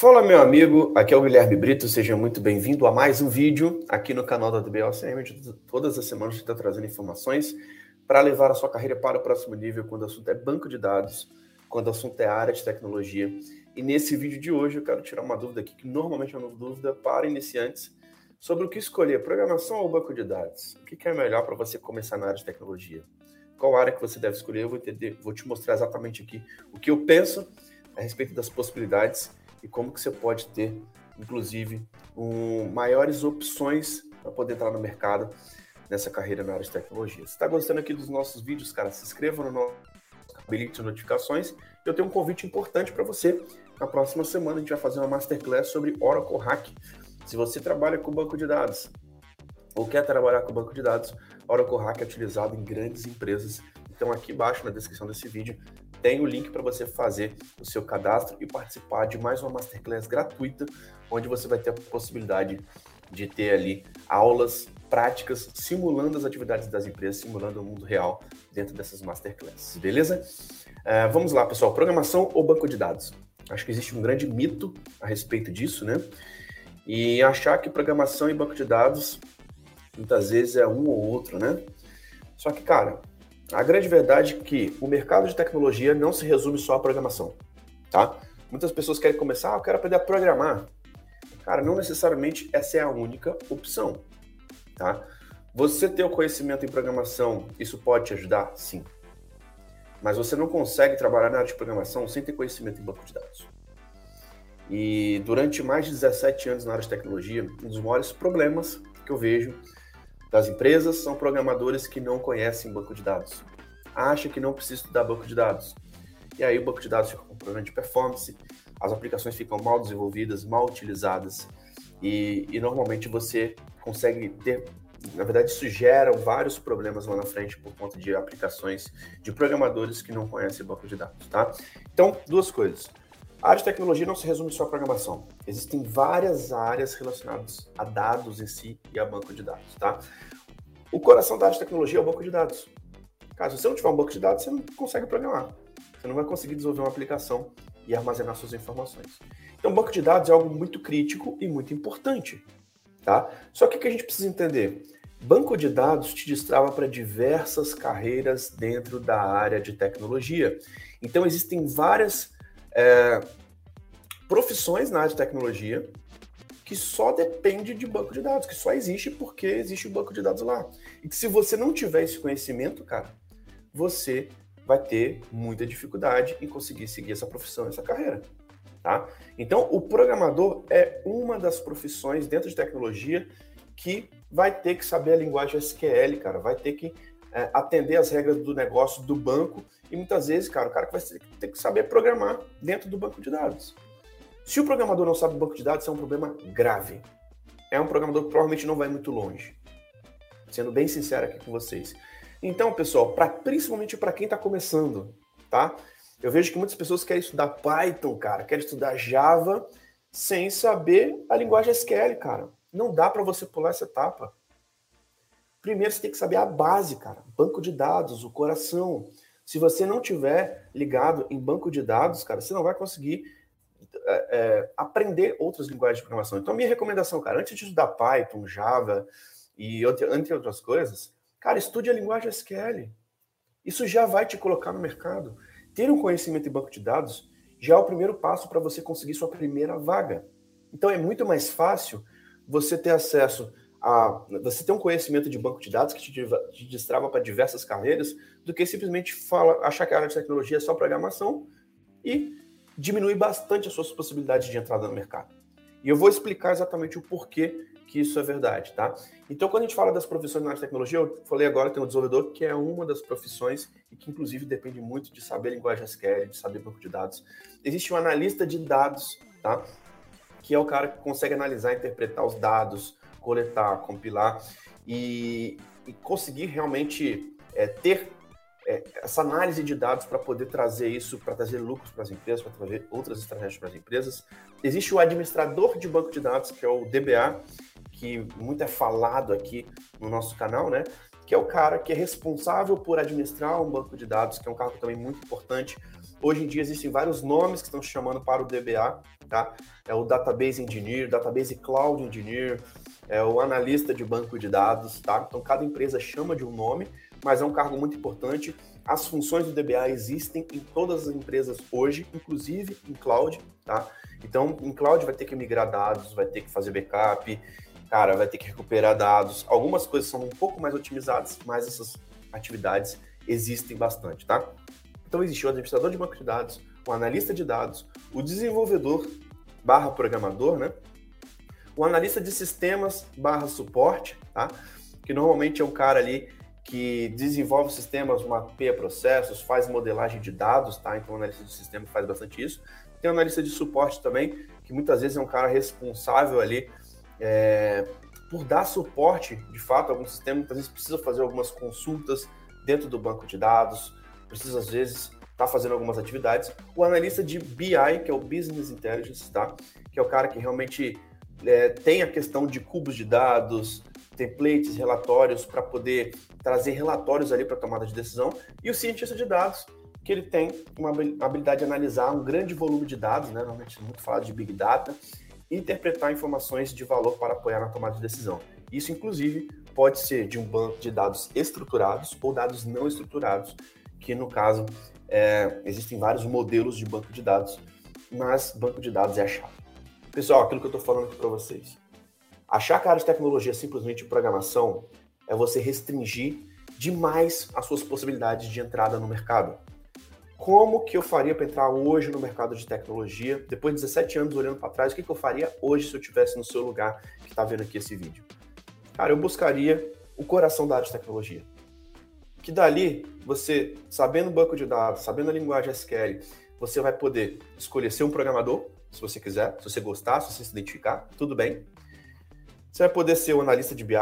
Fala, meu amigo, aqui é o Guilherme Brito, seja muito bem-vindo a mais um vídeo aqui no canal da DBLCM. Todas as semanas a está trazendo informações para levar a sua carreira para o próximo nível quando o assunto é banco de dados, quando o assunto é área de tecnologia. E nesse vídeo de hoje eu quero tirar uma dúvida aqui, que normalmente é uma dúvida para iniciantes, sobre o que escolher, programação ou banco de dados. O que é melhor para você começar na área de tecnologia? Qual área que você deve escolher? Eu vou, entender, vou te mostrar exatamente aqui o que eu penso a respeito das possibilidades e como que você pode ter, inclusive, um, maiores opções para poder entrar no mercado nessa carreira na área de tecnologia. Se está gostando aqui dos nossos vídeos, cara, se inscreva no nosso habilite notificações. Eu tenho um convite importante para você. Na próxima semana a gente vai fazer uma masterclass sobre Oracle Hack. Se você trabalha com banco de dados ou quer trabalhar com banco de dados, Oracle Hack é utilizado em grandes empresas. Então aqui embaixo na descrição desse vídeo tem o link para você fazer o seu cadastro e participar de mais uma masterclass gratuita, onde você vai ter a possibilidade de ter ali aulas práticas simulando as atividades das empresas, simulando o mundo real dentro dessas masterclasses, beleza? Uh, vamos lá, pessoal. Programação ou banco de dados? Acho que existe um grande mito a respeito disso, né? E achar que programação e banco de dados muitas vezes é um ou outro, né? Só que, cara, a grande verdade é que o mercado de tecnologia não se resume só à programação, tá? Muitas pessoas querem começar, ah, eu quero aprender a programar. Cara, não necessariamente essa é a única opção, tá? Você ter o conhecimento em programação, isso pode te ajudar? Sim. Mas você não consegue trabalhar na área de programação sem ter conhecimento em banco de dados. E durante mais de 17 anos na área de tecnologia, um dos maiores problemas que eu vejo das empresas são programadores que não conhecem banco de dados. Acha que não precisa estudar banco de dados. E aí o banco de dados fica com problema de performance, as aplicações ficam mal desenvolvidas, mal utilizadas, e, e normalmente você consegue ter na verdade, isso gera vários problemas lá na frente por conta de aplicações de programadores que não conhecem banco de dados, tá? Então, duas coisas. A área de tecnologia não se resume só à programação. Existem várias áreas relacionadas a dados em si e a banco de dados, tá? O coração da área de tecnologia é o banco de dados. Caso você não tiver um banco de dados, você não consegue programar. Você não vai conseguir desenvolver uma aplicação e armazenar suas informações. Então, banco de dados é algo muito crítico e muito importante, tá? Só que o que a gente precisa entender? Banco de dados te destrava para diversas carreiras dentro da área de tecnologia. Então, existem várias é, profissões na área de tecnologia que só depende de banco de dados, que só existe porque existe o banco de dados lá. E que se você não tiver esse conhecimento, cara, você vai ter muita dificuldade em conseguir seguir essa profissão, essa carreira. Tá? Então, o programador é uma das profissões dentro de tecnologia que vai ter que saber a linguagem SQL, cara, vai ter que é, atender as regras do negócio do banco e muitas vezes, cara, o cara vai ter que saber programar dentro do banco de dados. Se o programador não sabe banco de dados, é um problema grave. É um programador que provavelmente não vai muito longe. Sendo bem sincero aqui com vocês. Então, pessoal, pra, principalmente para quem está começando, tá? Eu vejo que muitas pessoas querem estudar Python, cara, querem estudar Java sem saber a linguagem SQL, cara. Não dá para você pular essa etapa. Primeiro você tem que saber a base, cara. Banco de dados, o coração. Se você não tiver ligado em banco de dados, cara, você não vai conseguir é, é, aprender outras linguagens de programação. Então, minha recomendação, cara, antes de estudar Python, Java e entre outras coisas, cara, estude a linguagem SQL. Isso já vai te colocar no mercado. Ter um conhecimento em banco de dados já é o primeiro passo para você conseguir sua primeira vaga. Então, é muito mais fácil você ter acesso a você ter um conhecimento de banco de dados que te, te destrava para diversas carreiras, do que simplesmente fala, achar que a área de tecnologia é só programação e diminui bastante as suas possibilidades de entrada no mercado. E eu vou explicar exatamente o porquê que isso é verdade, tá? Então, quando a gente fala das profissões na área de tecnologia, eu falei agora que tem o desenvolvedor, que é uma das profissões e que, inclusive, depende muito de saber linguagem SQL, de saber banco de dados. Existe um analista de dados, tá? Que é o cara que consegue analisar, interpretar os dados, coletar, compilar e, e conseguir realmente é, ter é, essa análise de dados para poder trazer isso, para trazer lucros para as empresas, para trazer outras estratégias para as empresas. Existe o administrador de banco de dados, que é o DBA, que muito é falado aqui no nosso canal, né? que é o cara que é responsável por administrar um banco de dados, que é um cargo também muito importante. Hoje em dia existem vários nomes que estão chamando para o DBA, tá? É o Database Engineer, Database Cloud Engineer, é o analista de banco de dados, tá? Então cada empresa chama de um nome, mas é um cargo muito importante. As funções do DBA existem em todas as empresas hoje, inclusive em cloud, tá? Então, em cloud vai ter que migrar dados, vai ter que fazer backup, cara, vai ter que recuperar dados. Algumas coisas são um pouco mais otimizadas, mas essas atividades existem bastante, tá? Então, existe o administrador de banco de dados, o analista de dados, o desenvolvedor barra programador, né? O analista de sistemas barra suporte, tá? Que normalmente é um cara ali que desenvolve sistemas, mapeia processos, faz modelagem de dados, tá? Então o analista de sistema faz bastante isso. Tem o analista de suporte também, que muitas vezes é um cara responsável ali é, por dar suporte, de fato, a algum sistema. Muitas vezes precisa fazer algumas consultas dentro do banco de dados, precisa às vezes estar tá fazendo algumas atividades. O analista de BI, que é o Business Intelligence, tá? Que é o cara que realmente é, tem a questão de cubos de dados, templates, relatórios para poder trazer relatórios ali para tomada de decisão. E o cientista de dados, que ele tem uma habilidade de analisar um grande volume de dados, né? normalmente muito falado de Big Data, e interpretar informações de valor para apoiar na tomada de decisão. Isso, inclusive, pode ser de um banco de dados estruturados ou dados não estruturados, que no caso é, existem vários modelos de banco de dados, mas banco de dados é a chave. Pessoal, aquilo que eu estou falando aqui para vocês. Achar que a área de tecnologia é simplesmente programação é você restringir demais as suas possibilidades de entrada no mercado. Como que eu faria para entrar hoje no mercado de tecnologia? Depois de 17 anos olhando para trás, o que, que eu faria hoje se eu estivesse no seu lugar que está vendo aqui esse vídeo? Cara, eu buscaria o coração da área de tecnologia. Que dali, você, sabendo o banco de dados, sabendo a linguagem SQL, você vai poder escolher ser um programador, se você quiser, se você gostar, se você se identificar, tudo bem. Você vai poder ser um analista de BI,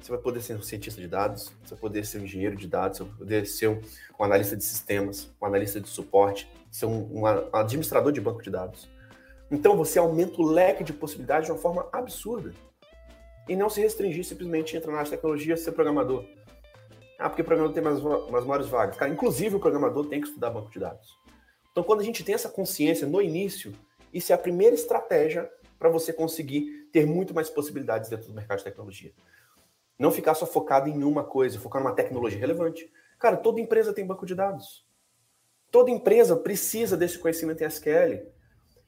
você vai poder ser um cientista de dados, você vai poder ser um engenheiro de dados, você vai poder ser um, um analista de sistemas, um analista de suporte, ser um, um, administrador de banco de dados. Então você aumenta o leque de possibilidades de uma forma absurda. E não se restringir simplesmente a entrar na tecnologia e ser programador. Ah, porque o programador tem mais, mais maiores vagas. Cara, inclusive o programador tem que estudar banco de dados. Então, quando a gente tem essa consciência no início, isso é a primeira estratégia para você conseguir ter muito mais possibilidades dentro do mercado de tecnologia. Não ficar só focado em uma coisa, focar numa tecnologia relevante. Cara, toda empresa tem banco de dados. Toda empresa precisa desse conhecimento em SQL.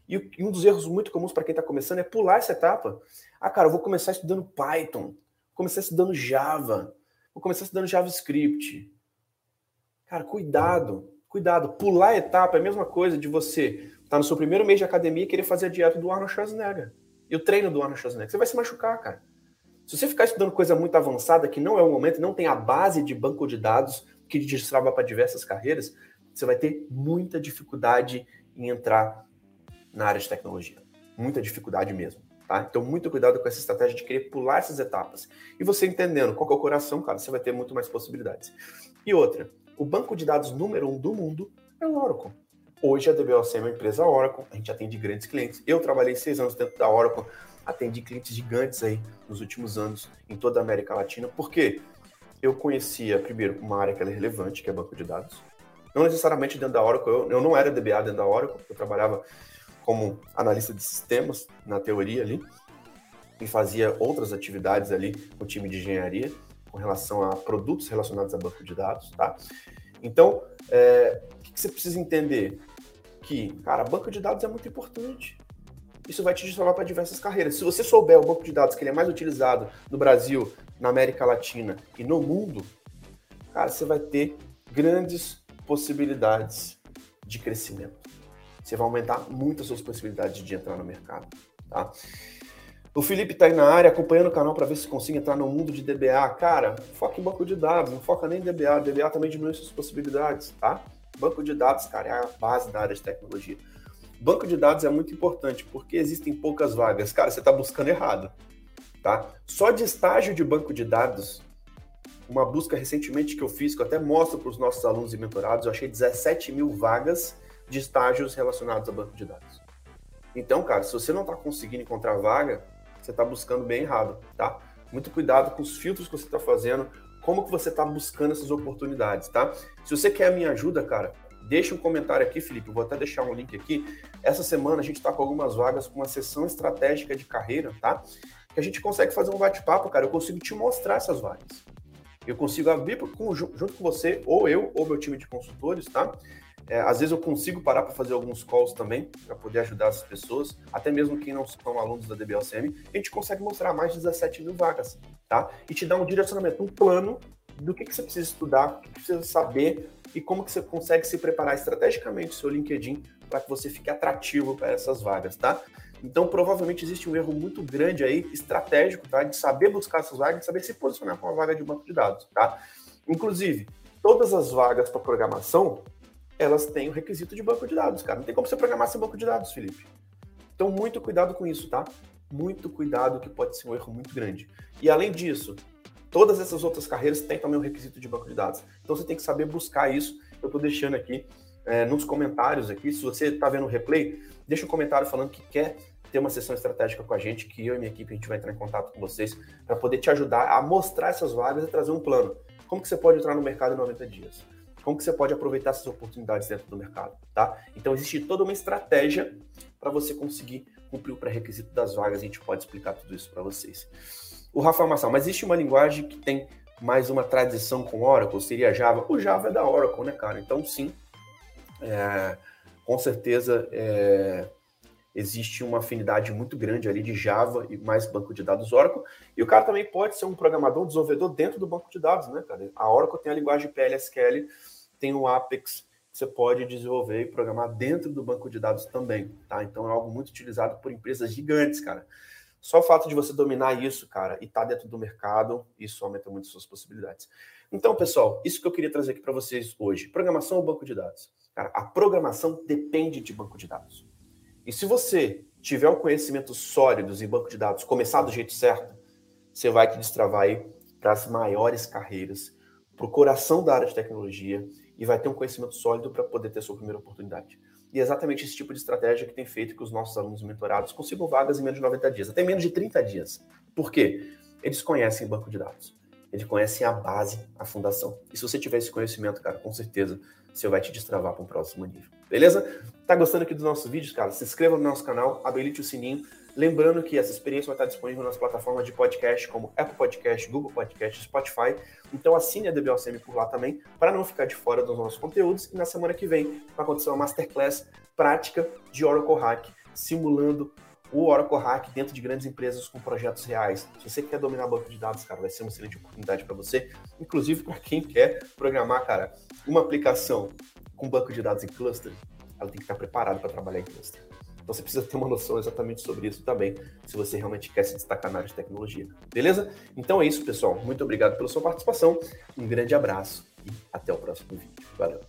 E um dos erros muito comuns para quem está começando é pular essa etapa. Ah, cara, eu vou começar estudando Python, vou começar estudando Java, vou começar estudando JavaScript. Cara, cuidado, cuidado. Pular a etapa é a mesma coisa de você tá no seu primeiro mês de academia e querer fazer a dieta do Arnold Schwarzenegger. E o treino do Arnold Schwarzenegger. Você vai se machucar, cara. Se você ficar estudando coisa muito avançada, que não é o momento, não tem a base de banco de dados que te destrava para diversas carreiras, você vai ter muita dificuldade em entrar na área de tecnologia. Muita dificuldade mesmo. Tá? Então, muito cuidado com essa estratégia de querer pular essas etapas. E você entendendo qual é o coração, cara, você vai ter muito mais possibilidades. E outra, o banco de dados número um do mundo é o Oracle. Hoje a DBOC é uma empresa Oracle, a gente atende grandes clientes. Eu trabalhei seis anos dentro da Oracle, atendi clientes gigantes aí nos últimos anos em toda a América Latina, porque eu conhecia, primeiro, uma área que é relevante, que é banco de dados. Não necessariamente dentro da Oracle, eu, eu não era DBA dentro da Oracle, eu trabalhava como analista de sistemas, na teoria ali, e fazia outras atividades ali com o time de engenharia, com relação a produtos relacionados a banco de dados, tá? Então, é, o que você precisa entender? Que, cara, banco de dados é muito importante isso vai te destravar para diversas carreiras. Se você souber o banco de dados que ele é mais utilizado no Brasil, na América Latina e no mundo, cara, você vai ter grandes possibilidades de crescimento. Você vai aumentar muito as suas possibilidades de entrar no mercado, tá? O Felipe está aí na área acompanhando o canal para ver se consiga entrar no mundo de DBA. Cara, foca em banco de dados, não foca nem em DBA. DBA também diminui suas possibilidades, tá? Banco de dados, cara, é a base da área de tecnologia. Banco de dados é muito importante porque existem poucas vagas. Cara, você está buscando errado. Tá? Só de estágio de banco de dados, uma busca recentemente que eu fiz, que eu até mostro para os nossos alunos e mentorados, eu achei 17 mil vagas de estágios relacionados a banco de dados. Então, cara, se você não está conseguindo encontrar vaga, você está buscando bem errado, tá? Muito cuidado com os filtros que você está fazendo, como que você está buscando essas oportunidades, tá? Se você quer a minha ajuda, cara, deixa um comentário aqui, Felipe. Eu vou até deixar um link aqui. Essa semana a gente está com algumas vagas com uma sessão estratégica de carreira, tá? Que a gente consegue fazer um bate-papo, cara. Eu consigo te mostrar essas vagas. Eu consigo abrir junto com você, ou eu, ou meu time de consultores, tá? É, às vezes eu consigo parar para fazer alguns calls também, para poder ajudar as pessoas, até mesmo quem não são alunos da DBLCM, a gente consegue mostrar mais de 17 mil vagas, tá? E te dar um direcionamento, um plano do que, que você precisa estudar, o que precisa saber e como que você consegue se preparar estrategicamente o seu LinkedIn para que você fique atrativo para essas vagas, tá? Então, provavelmente existe um erro muito grande aí, estratégico, tá? De saber buscar essas vagas, de saber se posicionar para uma vaga de banco de dados, tá? Inclusive, todas as vagas para programação, elas têm o requisito de banco de dados, cara. Não tem como você programar sem banco de dados, Felipe. Então, muito cuidado com isso, tá? Muito cuidado, que pode ser um erro muito grande. E além disso, todas essas outras carreiras têm também o requisito de banco de dados. Então, você tem que saber buscar isso. Eu estou deixando aqui é, nos comentários aqui. Se você está vendo o replay, deixa um comentário falando que quer ter uma sessão estratégica com a gente, que eu e minha equipe a gente vai entrar em contato com vocês para poder te ajudar a mostrar essas vagas e trazer um plano. Como que você pode entrar no mercado em 90 dias? Como que você pode aproveitar essas oportunidades dentro do mercado, tá? Então existe toda uma estratégia para você conseguir cumprir o pré-requisito das vagas, a gente pode explicar tudo isso para vocês. O Rafael Massal, mas existe uma linguagem que tem mais uma tradição com Oracle, seria Java? O Java é da Oracle, né, cara? Então sim, é, com certeza é, existe uma afinidade muito grande ali de Java e mais banco de dados Oracle. E o cara também pode ser um programador, um desenvolvedor dentro do banco de dados, né, cara? A Oracle tem a linguagem PLSQL, tem o Apex, que você pode desenvolver e programar dentro do banco de dados também, tá? Então é algo muito utilizado por empresas gigantes, cara. Só o fato de você dominar isso, cara, e estar tá dentro do mercado, isso aumenta muito suas possibilidades. Então, pessoal, isso que eu queria trazer aqui para vocês hoje. Programação ou banco de dados? Cara, a programação depende de banco de dados. E se você tiver um conhecimento sólido em banco de dados, começar do jeito certo, você vai te destravar aí para as maiores carreiras, para o coração da área de tecnologia e vai ter um conhecimento sólido para poder ter sua primeira oportunidade. E é exatamente esse tipo de estratégia que tem feito que os nossos alunos mentorados consigam vagas em menos de 90 dias, até menos de 30 dias. Por quê? Eles conhecem banco de dados. Eles conhecem a base, a fundação. E se você tiver esse conhecimento, cara, com certeza você vai te destravar para um próximo nível. Beleza? Tá gostando aqui dos nossos vídeos, cara? Se inscreva no nosso canal, habilite o sininho. Lembrando que essa experiência vai estar disponível nas plataformas de podcast, como Apple Podcast, Google Podcast, Spotify. Então assine a DBOCM por lá também, para não ficar de fora dos nossos conteúdos. E na semana que vem vai acontecer uma Masterclass prática de Oracle Hack, simulando o Oracle Hack dentro de grandes empresas com projetos reais. Se você quer dominar banco de dados, cara, vai ser uma excelente oportunidade para você. Inclusive para quem quer programar, cara, uma aplicação com banco de dados em cluster, ela tem que estar preparada para trabalhar em cluster. Então você precisa ter uma noção exatamente sobre isso também, se você realmente quer se destacar na área de tecnologia. Beleza? Então é isso, pessoal. Muito obrigado pela sua participação. Um grande abraço e até o próximo vídeo. Valeu!